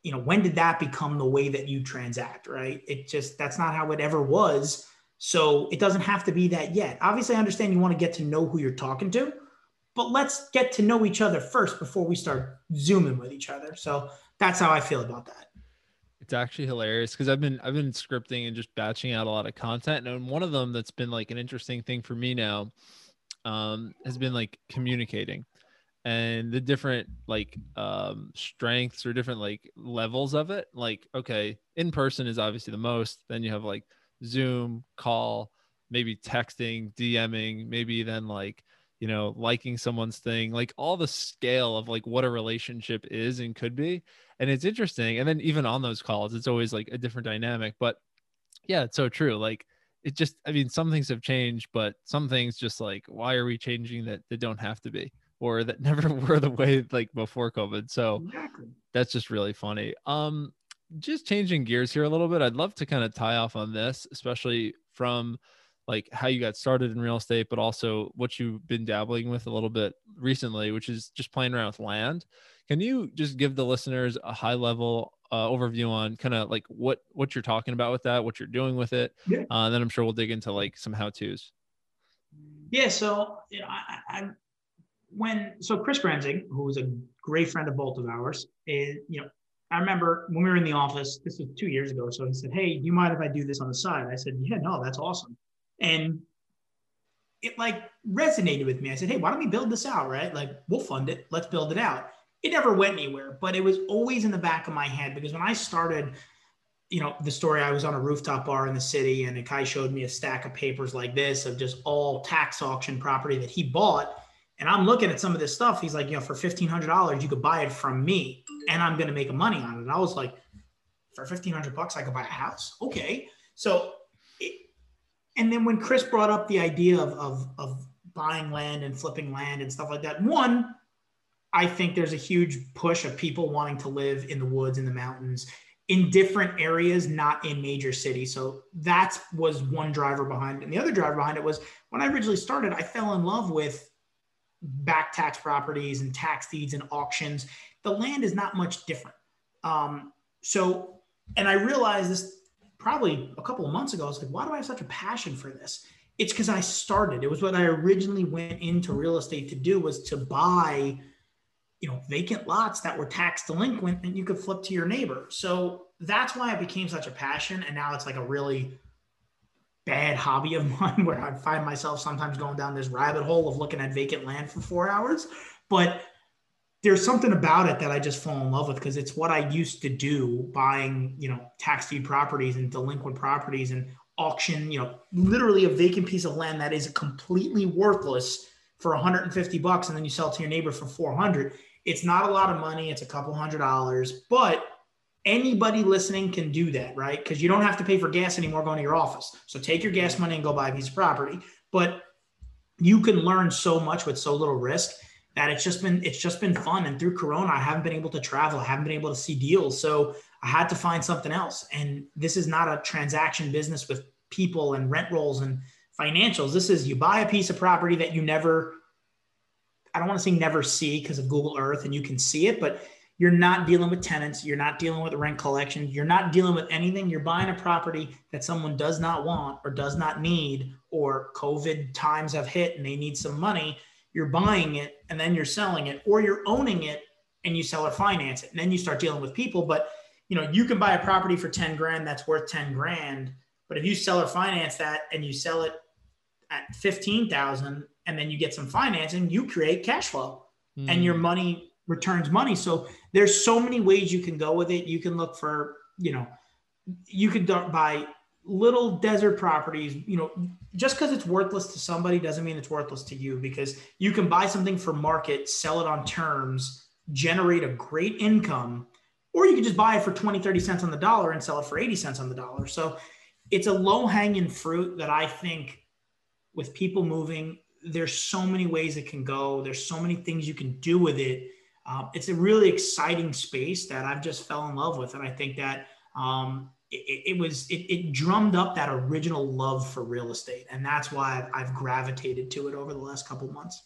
you know, when did that become the way that you transact, right? It just that's not how it ever was. So it doesn't have to be that yet. Obviously, I understand you want to get to know who you're talking to, but let's get to know each other first before we start zooming with each other. So that's how I feel about that. It's actually hilarious because I've been I've been scripting and just batching out a lot of content, and one of them that's been like an interesting thing for me now um, has been like communicating and the different like um, strengths or different like levels of it. Like, okay, in person is obviously the most. Then you have like Zoom, call, maybe texting, DMing, maybe then like you know liking someone's thing like all the scale of like what a relationship is and could be. And it's interesting. And then even on those calls it's always like a different dynamic. But yeah it's so true. Like it just i mean some things have changed but some things just like why are we changing that that don't have to be or that never were the way like before covid? So exactly. that's just really funny. Um just changing gears here a little bit i'd love to kind of tie off on this especially from like how you got started in real estate, but also what you've been dabbling with a little bit recently, which is just playing around with land. Can you just give the listeners a high level uh, overview on kind of like what what you're talking about with that, what you're doing with it? Yeah. Uh, and then I'm sure we'll dig into like some how tos. Yeah. So you know, I, I when so Chris Grenzing, who is a great friend of both of ours, is you know I remember when we were in the office, this was two years ago. So he said, Hey, do you mind if I do this on the side? I said, Yeah, no, that's awesome. And it like resonated with me. I said, hey, why don't we build this out, right? Like, we'll fund it. Let's build it out. It never went anywhere, but it was always in the back of my head because when I started, you know, the story, I was on a rooftop bar in the city and a guy showed me a stack of papers like this of just all tax auction property that he bought. And I'm looking at some of this stuff. He's like, you know, for fifteen hundred dollars, you could buy it from me, and I'm going to make money on it. And I was like, for fifteen hundred bucks, I could buy a house. Okay, so, it, and then when Chris brought up the idea of, of of buying land and flipping land and stuff like that, one, I think there's a huge push of people wanting to live in the woods, in the mountains, in different areas, not in major cities. So that was one driver behind it. And the other driver behind it was when I originally started, I fell in love with back tax properties and tax deeds and auctions. The land is not much different. Um, so, and I realized this probably a couple of months ago. I was like, why do I have such a passion for this? It's because I started. It was what I originally went into real estate to do was to buy you know vacant lots that were tax delinquent and you could flip to your neighbor so that's why it became such a passion and now it's like a really bad hobby of mine where i find myself sometimes going down this rabbit hole of looking at vacant land for four hours. But there's something about it that i just fall in love with because it's what i used to do buying you know tax deed properties and delinquent properties and auction you know literally a vacant piece of land that is completely worthless for 150 bucks and then you sell to your neighbor for 400 it's not a lot of money, it's a couple hundred dollars, but anybody listening can do that, right? Because you don't have to pay for gas anymore going to your office. So take your gas money and go buy a piece of property. But you can learn so much with so little risk that it's just been it's just been fun. And through Corona, I haven't been able to travel, I haven't been able to see deals. So I had to find something else. And this is not a transaction business with people and rent rolls and financials. This is you buy a piece of property that you never I don't want to say never see because of Google Earth and you can see it, but you're not dealing with tenants, you're not dealing with rent collection, you're not dealing with anything. You're buying a property that someone does not want or does not need, or COVID times have hit and they need some money. You're buying it and then you're selling it, or you're owning it and you sell or finance it. And then you start dealing with people. But you know, you can buy a property for 10 grand that's worth 10 grand. But if you sell or finance that and you sell it at 15,000 and then you get some financing, you create cash flow mm. and your hmm. money returns money. So there's so many ways you can go with it. You can look for, you know, you could buy little desert properties, you know, just because it's worthless to somebody doesn't mean it's worthless to you because you can buy something for market, sell it on terms, generate a great income, or you could just buy it for 20, 30 cents on the dollar and sell it for 80 cents on the dollar. So it's a low hanging fruit that I think with people moving there's so many ways it can go. There's so many things you can do with it. Um, it's a really exciting space that I've just fell in love with, and I think that um, it, it, was it, it, drummed up that original love for real estate, and that's why I've, I've gravitated to it over the last couple months.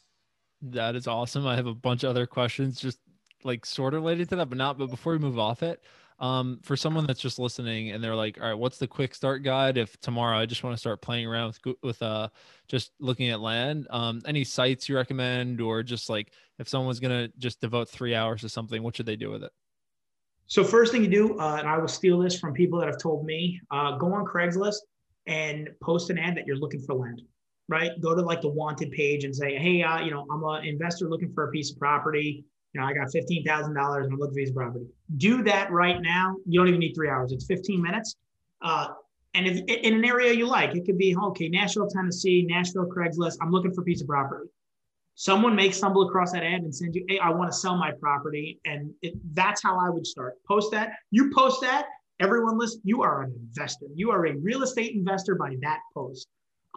That is awesome. I have a bunch of other questions, just like sort of related to that, but not. But before we move off it, um, for someone that's just listening and they're like, all right, what's the quick start guide? If tomorrow I just want to start playing around with, with, uh, just looking at land, um, any sites you recommend, or just like if someone's going to just devote three hours to something, what should they do with it? So first thing you do, uh, and I will steal this from people that have told me, uh, go on Craigslist and post an ad that you're looking for land, right? Go to like the wanted page and say, hey, uh, you know, I'm an investor looking for a piece of property you know, I got $15,000 and I'm looking for these property. Do that right now. You don't even need three hours. It's 15 minutes. Uh, and if in an area you like, it could be, okay, Nashville, Tennessee, Nashville, Craigslist. I'm looking for a piece of property. Someone may stumble across that ad and send you, hey, I want to sell my property. And it, that's how I would start. Post that. You post that. Everyone listen, you are an investor. You are a real estate investor by that post.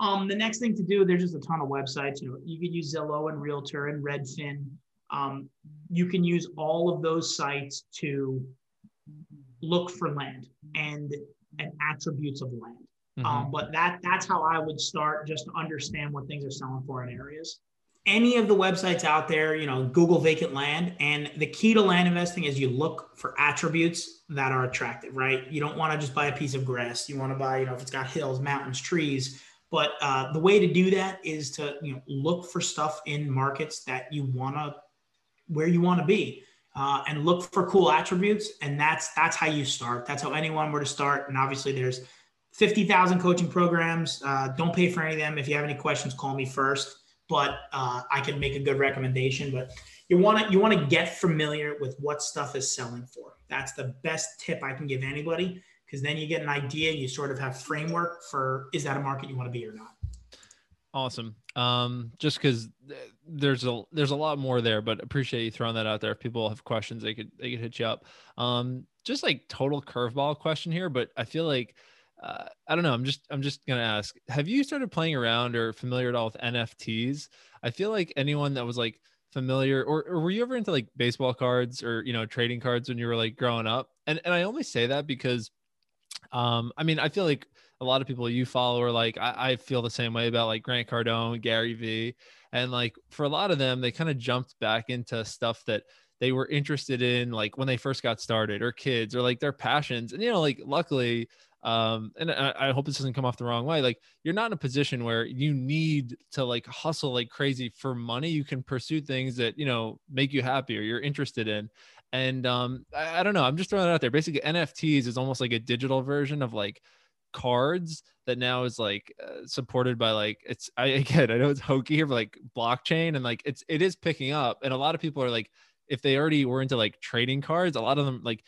Um, the next thing to do, there's just a ton of websites. You know, you could use Zillow and Realtor and Redfin. Um, you can use all of those sites to look for land and and attributes of land. Mm-hmm. Um, but that that's how I would start just to understand what things are selling for in areas. Any of the websites out there, you know, Google vacant land, and the key to land investing is you look for attributes that are attractive, right? You don't want to just buy a piece of grass. You want to buy, you know, if it's got hills, mountains, trees. But uh, the way to do that is to you know look for stuff in markets that you want to where you want to be uh, and look for cool attributes and that's that's how you start. That's how anyone were to start and obviously there's 50000 coaching programs uh, don't pay for any of them. If you have any questions call me first but uh, i can make a good recommendation but you want to you want to get familiar with what stuff is selling for. That's the best tip i can give anybody because then you get an idea you sort of have framework for is that a market you want to be or not. Awesome. Um, just because there's a there's a lot more there, but appreciate you throwing that out there. If people have questions, they could they could hit you up. Um, just like total curveball question here, but I feel like uh, I don't know. I'm just I'm just gonna ask. Have you started playing around or familiar at all with NFTs? I feel like anyone that was like familiar or, or were you ever into like baseball cards or you know trading cards when you were like growing up? And and I only say that because um I mean I feel like a lot of people you follow are like I, I feel the same way about like Grant Cardone, Gary Vee. And like for a lot of them, they kind of jumped back into stuff that they were interested in like when they first got started or kids or like their passions. And you know, like luckily um and I, I, hope this doesn't come off the wrong way like you're not in a position where you need to like hustle like crazy for money. You can pursue things that you know make you happy or you're interested in. And um I, I don't know i'm just throwing it out there. Basically nfts is almost like a digital version of like cards that now is like uh, supported by like it's i again i know it's hokey here but like blockchain and like it's it is picking up and a lot of people are like if they already were into like trading cards a lot of them like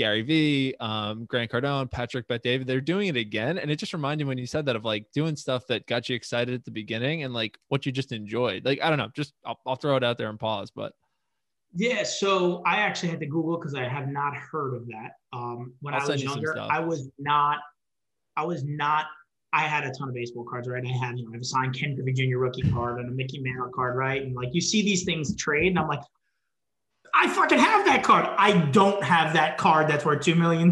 Gary Vee, um, Grant Cardone, Patrick Bet David, they're doing it again. And it just reminded me when you said that of like doing stuff that got you excited at the beginning and like what you just enjoyed. Like, I don't know, just I'll, I'll throw it out there and pause, but. Yeah, so I actually had to Google because I have not heard of that. Um, when I'll i was younger, I was not, I was not, I had a ton of baseball cards, right? I had, you know, I have a signed Ken Griffey Jr. rookie card and a Mickey Mantle card, right? And like you see these things trade, and I'm like, I fucking have that card. I don't have that card that's worth $2 million,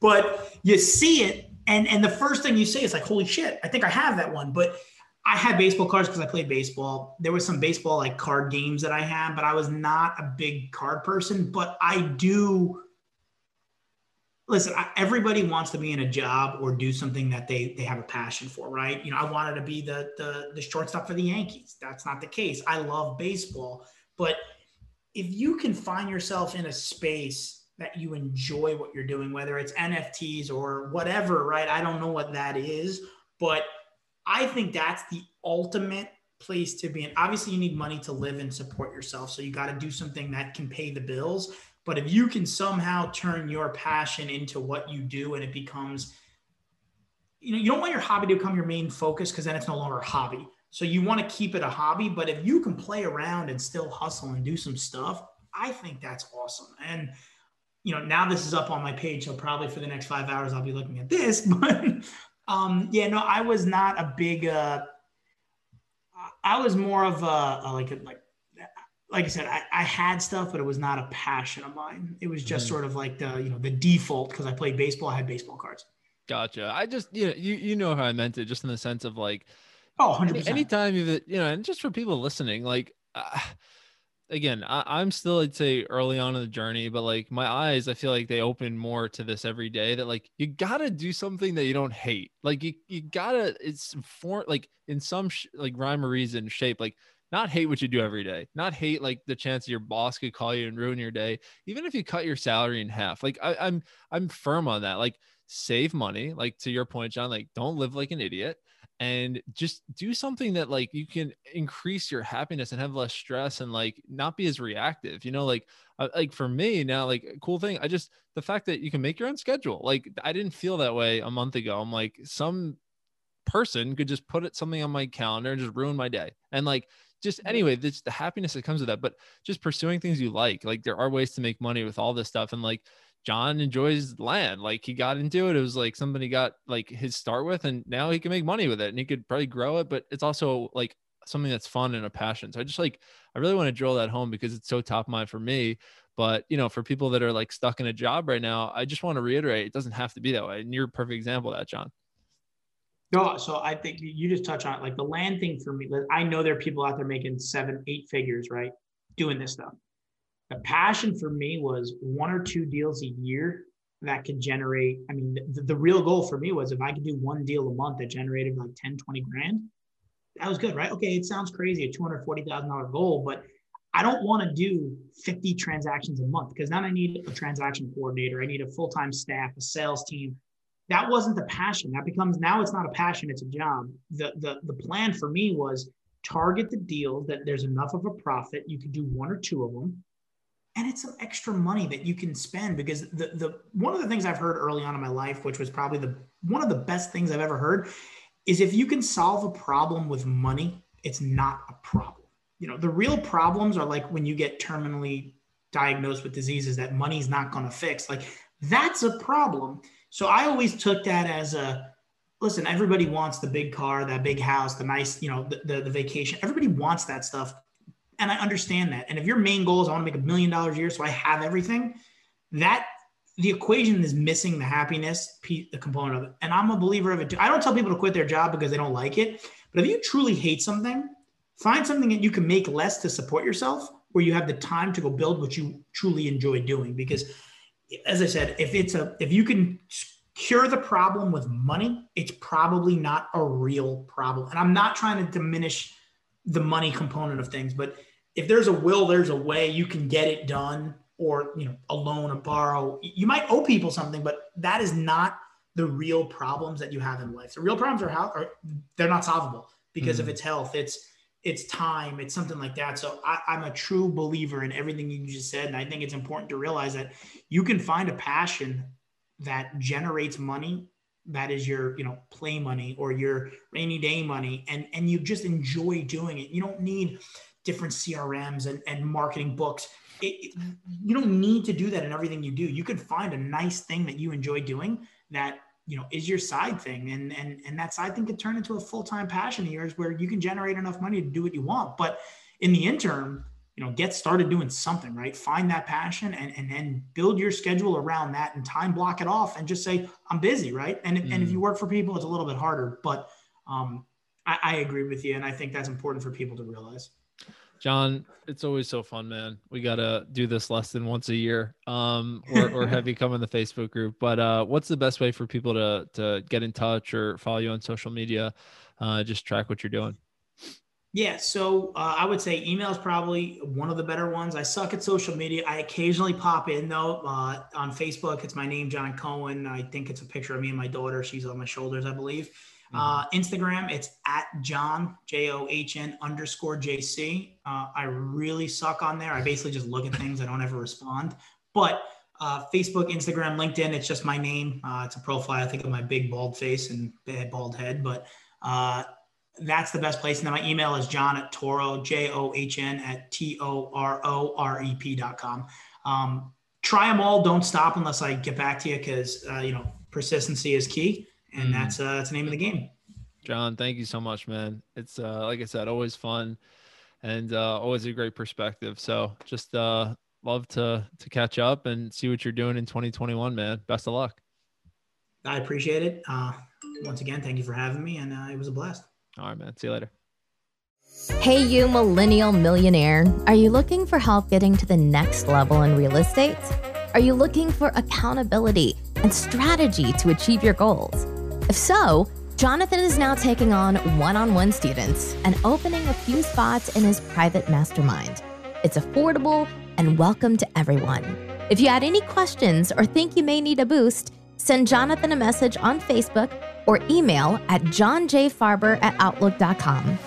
but you see it. And, and the first thing you say is like, holy shit, I think I have that one. But I had baseball cards because I played baseball. There was some baseball like card games that I had, but I was not a big card person. But I do listen. I, everybody wants to be in a job or do something that they they have a passion for, right? You know, I wanted to be the the the shortstop for the Yankees. That's not the case. I love baseball, but if you can find yourself in a space that you enjoy what you're doing, whether it's NFTs or whatever, right? I don't know what that is, but I think that's the ultimate place to be. And obviously, you need money to live and support yourself. So you got to do something that can pay the bills. But if you can somehow turn your passion into what you do and it becomes, you know, you don't want your hobby to become your main focus because then it's no longer a hobby. So you want to keep it a hobby, but if you can play around and still hustle and do some stuff, I think that's awesome. And you know, now this is up on my page, so probably for the next five hours I'll be looking at this. But um, yeah, no, I was not a big. Uh, I was more of a, a like a, like like I said, I, I had stuff, but it was not a passion of mine. It was just mm-hmm. sort of like the you know the default because I played baseball. I had baseball cards. Gotcha. I just you know you you know how I meant it, just in the sense of like Oh, 100%. anytime you you know, and just for people listening, like uh, again, I, am still I'd say early on in the journey, but like my eyes, I feel like they open more to this every day. That like you gotta do something that you don't hate. Like you you gotta it's for like in some sh- like rhyme or reason shape like not hate what you do every day not hate like the chance your boss could call you and ruin your day even if you cut your salary in half. Like I, i'm i'm firm on that. Like save money. Like to your point john like don't live like an idiot and just do something that like you can increase your happiness and have less stress and like not be as reactive you know like uh, like for me now like cool thing i just the fact that you can make your own schedule. Like i didn't feel that way a month ago. I'm like some person could just put it something on my calendar and just ruin my day. And like just anyway that's the happiness that comes with that but just pursuing things you like like there are ways to make money with all this stuff and like John enjoys land. Like he got into it. It was like somebody got like his start with, and now he can make money with it and he could probably grow it. But it's also like something that's fun and a passion. So I just like, I really want to drill that home because it's so top of mind for me. But, you know, for people that are like stuck in a job right now, I just want to reiterate it doesn't have to be that way. And you're a perfect example of that, John. No, so I think you just touch on it. Like the land thing for me, I know there are people out there making seven, eight figures, right? Doing this stuff the passion for me was one or two deals a year that could generate i mean the, the, real goal for me was if i could do one deal a month that generated like 10 20 grand that was good right okay it sounds crazy a $240000 goal but i don't want to do 50 transactions a month because then i need a transaction coordinator i need a full-time staff a sales team that wasn't the passion that becomes now it's not a passion it's a job the the, the plan for me was target the deals that there's enough of a profit you could do one or two of them and it's some extra money that you can spend because the the one of the things I've heard early on in my life, which was probably the one of the best things I've ever heard, is if you can solve a problem with money, it's not a problem. You know, the real problems are like when you get terminally diagnosed with diseases that money's not going to fix. Like that's a problem. So I always took that as a listen, everybody wants the big car, that big house, the nice, you know, the, the, the vacation. Everybody wants that stuff. And I understand that. And if your main goal is I want to make a million dollars a year so I have everything, that the equation is missing the happiness the component of it. And I'm a believer of it too. I don't tell people to quit their job because they don't like it. But if you truly hate something, find something that you can make less to support yourself where you have the time to go build what you truly enjoy doing. Because as I said, if it's a if you can cure the problem with money, it's probably not a real problem. And I'm not trying to diminish the money component of things, but if there's a will, there's a way you can get it done or, you know, a loan, a borrow. You might owe people something, but that is not the real problems that you have in life. The real problems are how are they're not solvable because mm-hmm. of its health. It's it's time, it's something like that. So I, I'm a true believer in everything you just said. And I think it's important to realize that you can find a passion that generates money that is your you know play money or your rainy day money and and you just enjoy doing it you don't need different crms and, and marketing books it, it, you don't need to do that in everything you do you could find a nice thing that you enjoy doing that you know is your side thing. And and and that side thing could turn into a full-time passion of yours where you can generate enough money to do what you want. But in the interim you know get started doing something right? Find that passion and and then build your schedule around that and time block it off and just say i'm busy right? And, mm. and if you mm. work for people it's a little bit harder. But um, I, I agree with you and i think that's important for people to realize John, it's always so fun, man. We gotta do this less than once a year, um, or, or have you come in the Facebook group. But uh, what's the best way for people to to get in touch or follow you on social media? Uh, just track what you're doing. Yeah, so uh, I would say email is probably one of the better ones. I suck at social media. I occasionally pop in though uh, on Facebook. It's my name, John Cohen. I think it's a picture of me and my daughter. She's on my shoulders, I believe. Uh, mm-hmm. Instagram, it's at John J O H N underscore J C. Uh, I really suck on there. I basically just look at things. I don't ever respond. But uh, Facebook, Instagram, LinkedIn, it's just my name. Uh, it's a profile. I think of my big bald face and bald head. But uh, that's the best place. And then my email is John at Toro J O H N at T O R O R E P dot com. Um, try them all. Don't stop unless I get back to you because uh, you know persistency is key and mm. that's uh, that's the name of the game. John, thank you so much, man. It's uh, like I said, always fun and uh, always a great perspective. So just uh, love to to catch up and see what you're doing in 2021, man. Best of luck. I appreciate it. Uh, once again, thank you for having me, and uh, it was a blast. All right, man. See you later. Hey, you millennial millionaire. Are you looking for help getting to the next level in real estate? Are you looking for accountability and strategy to achieve your goals? If so, Jonathan is now taking on one on one students and opening a few spots in his private mastermind. It's affordable and welcome to everyone. If you had any questions or think you may need a boost, send Jonathan a message on Facebook or email at johnjfarber at outlook.com.